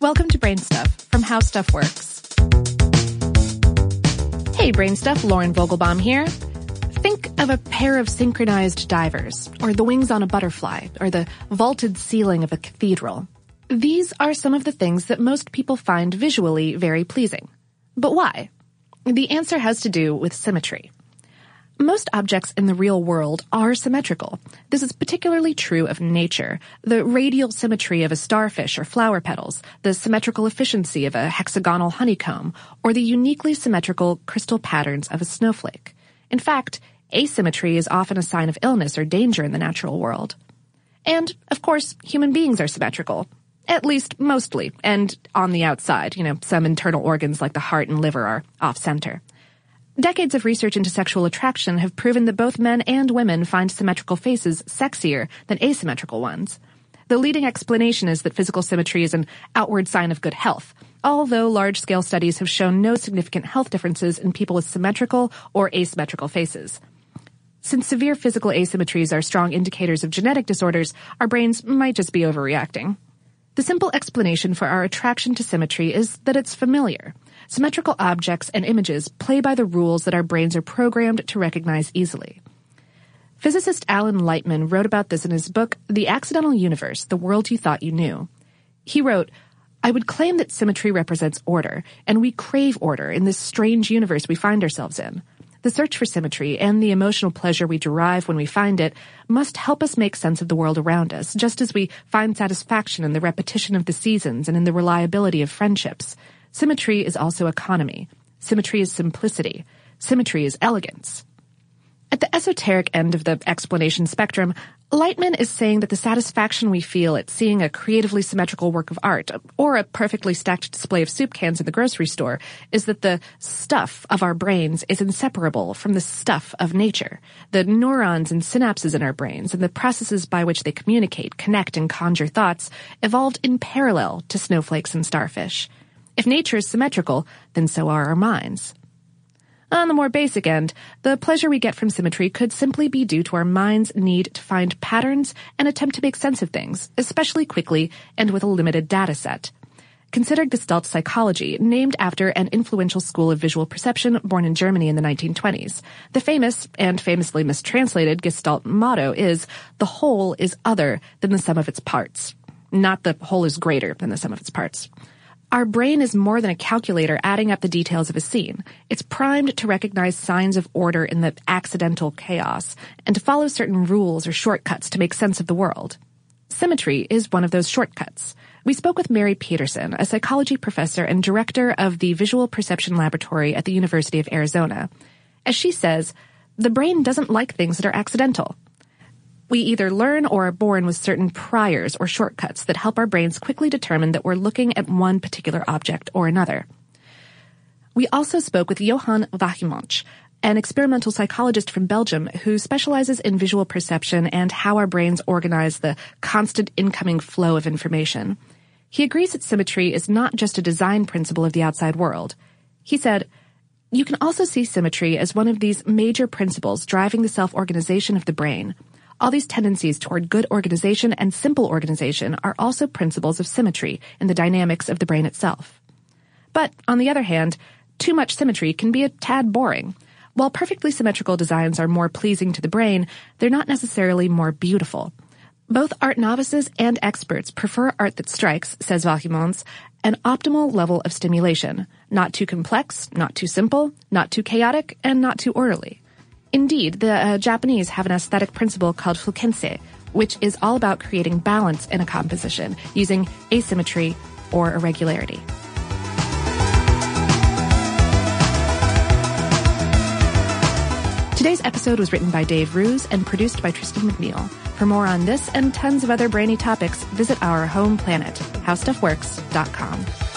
Welcome to Brain Stuff from How Stuff Works. Hey, Brain Stuff, Lauren Vogelbaum here. Think of a pair of synchronized divers, or the wings on a butterfly, or the vaulted ceiling of a cathedral. These are some of the things that most people find visually very pleasing. But why? The answer has to do with symmetry. Most objects in the real world are symmetrical. This is particularly true of nature. The radial symmetry of a starfish or flower petals, the symmetrical efficiency of a hexagonal honeycomb, or the uniquely symmetrical crystal patterns of a snowflake. In fact, asymmetry is often a sign of illness or danger in the natural world. And, of course, human beings are symmetrical. At least mostly, and on the outside, you know, some internal organs like the heart and liver are off center. Decades of research into sexual attraction have proven that both men and women find symmetrical faces sexier than asymmetrical ones. The leading explanation is that physical symmetry is an outward sign of good health, although large-scale studies have shown no significant health differences in people with symmetrical or asymmetrical faces. Since severe physical asymmetries are strong indicators of genetic disorders, our brains might just be overreacting. The simple explanation for our attraction to symmetry is that it's familiar. Symmetrical objects and images play by the rules that our brains are programmed to recognize easily. Physicist Alan Lightman wrote about this in his book, The Accidental Universe, The World You Thought You Knew. He wrote, I would claim that symmetry represents order, and we crave order in this strange universe we find ourselves in. The search for symmetry and the emotional pleasure we derive when we find it must help us make sense of the world around us, just as we find satisfaction in the repetition of the seasons and in the reliability of friendships. Symmetry is also economy. Symmetry is simplicity. Symmetry is elegance. At the esoteric end of the explanation spectrum, Lightman is saying that the satisfaction we feel at seeing a creatively symmetrical work of art or a perfectly stacked display of soup cans in the grocery store is that the stuff of our brains is inseparable from the stuff of nature. The neurons and synapses in our brains and the processes by which they communicate, connect, and conjure thoughts evolved in parallel to snowflakes and starfish. If nature is symmetrical, then so are our minds. On the more basic end, the pleasure we get from symmetry could simply be due to our mind's need to find patterns and attempt to make sense of things, especially quickly and with a limited data set. Consider Gestalt psychology, named after an influential school of visual perception born in Germany in the 1920s. The famous and famously mistranslated Gestalt motto is, the whole is other than the sum of its parts. Not the whole is greater than the sum of its parts. Our brain is more than a calculator adding up the details of a scene. It's primed to recognize signs of order in the accidental chaos and to follow certain rules or shortcuts to make sense of the world. Symmetry is one of those shortcuts. We spoke with Mary Peterson, a psychology professor and director of the Visual Perception Laboratory at the University of Arizona. As she says, the brain doesn't like things that are accidental. We either learn or are born with certain priors or shortcuts that help our brains quickly determine that we're looking at one particular object or another. We also spoke with Johan Wagemans, an experimental psychologist from Belgium who specializes in visual perception and how our brains organize the constant incoming flow of information. He agrees that symmetry is not just a design principle of the outside world. He said, you can also see symmetry as one of these major principles driving the self-organization of the brain – all these tendencies toward good organization and simple organization are also principles of symmetry in the dynamics of the brain itself. But, on the other hand, too much symmetry can be a tad boring. While perfectly symmetrical designs are more pleasing to the brain, they're not necessarily more beautiful. Both art novices and experts prefer art that strikes, says Wagemans, an optimal level of stimulation. Not too complex, not too simple, not too chaotic, and not too orderly. Indeed, the uh, Japanese have an aesthetic principle called fukinsei, which is all about creating balance in a composition using asymmetry or irregularity. Today's episode was written by Dave Roos and produced by Tristan McNeil. For more on this and tons of other brainy topics, visit our home planet, howstuffworks.com.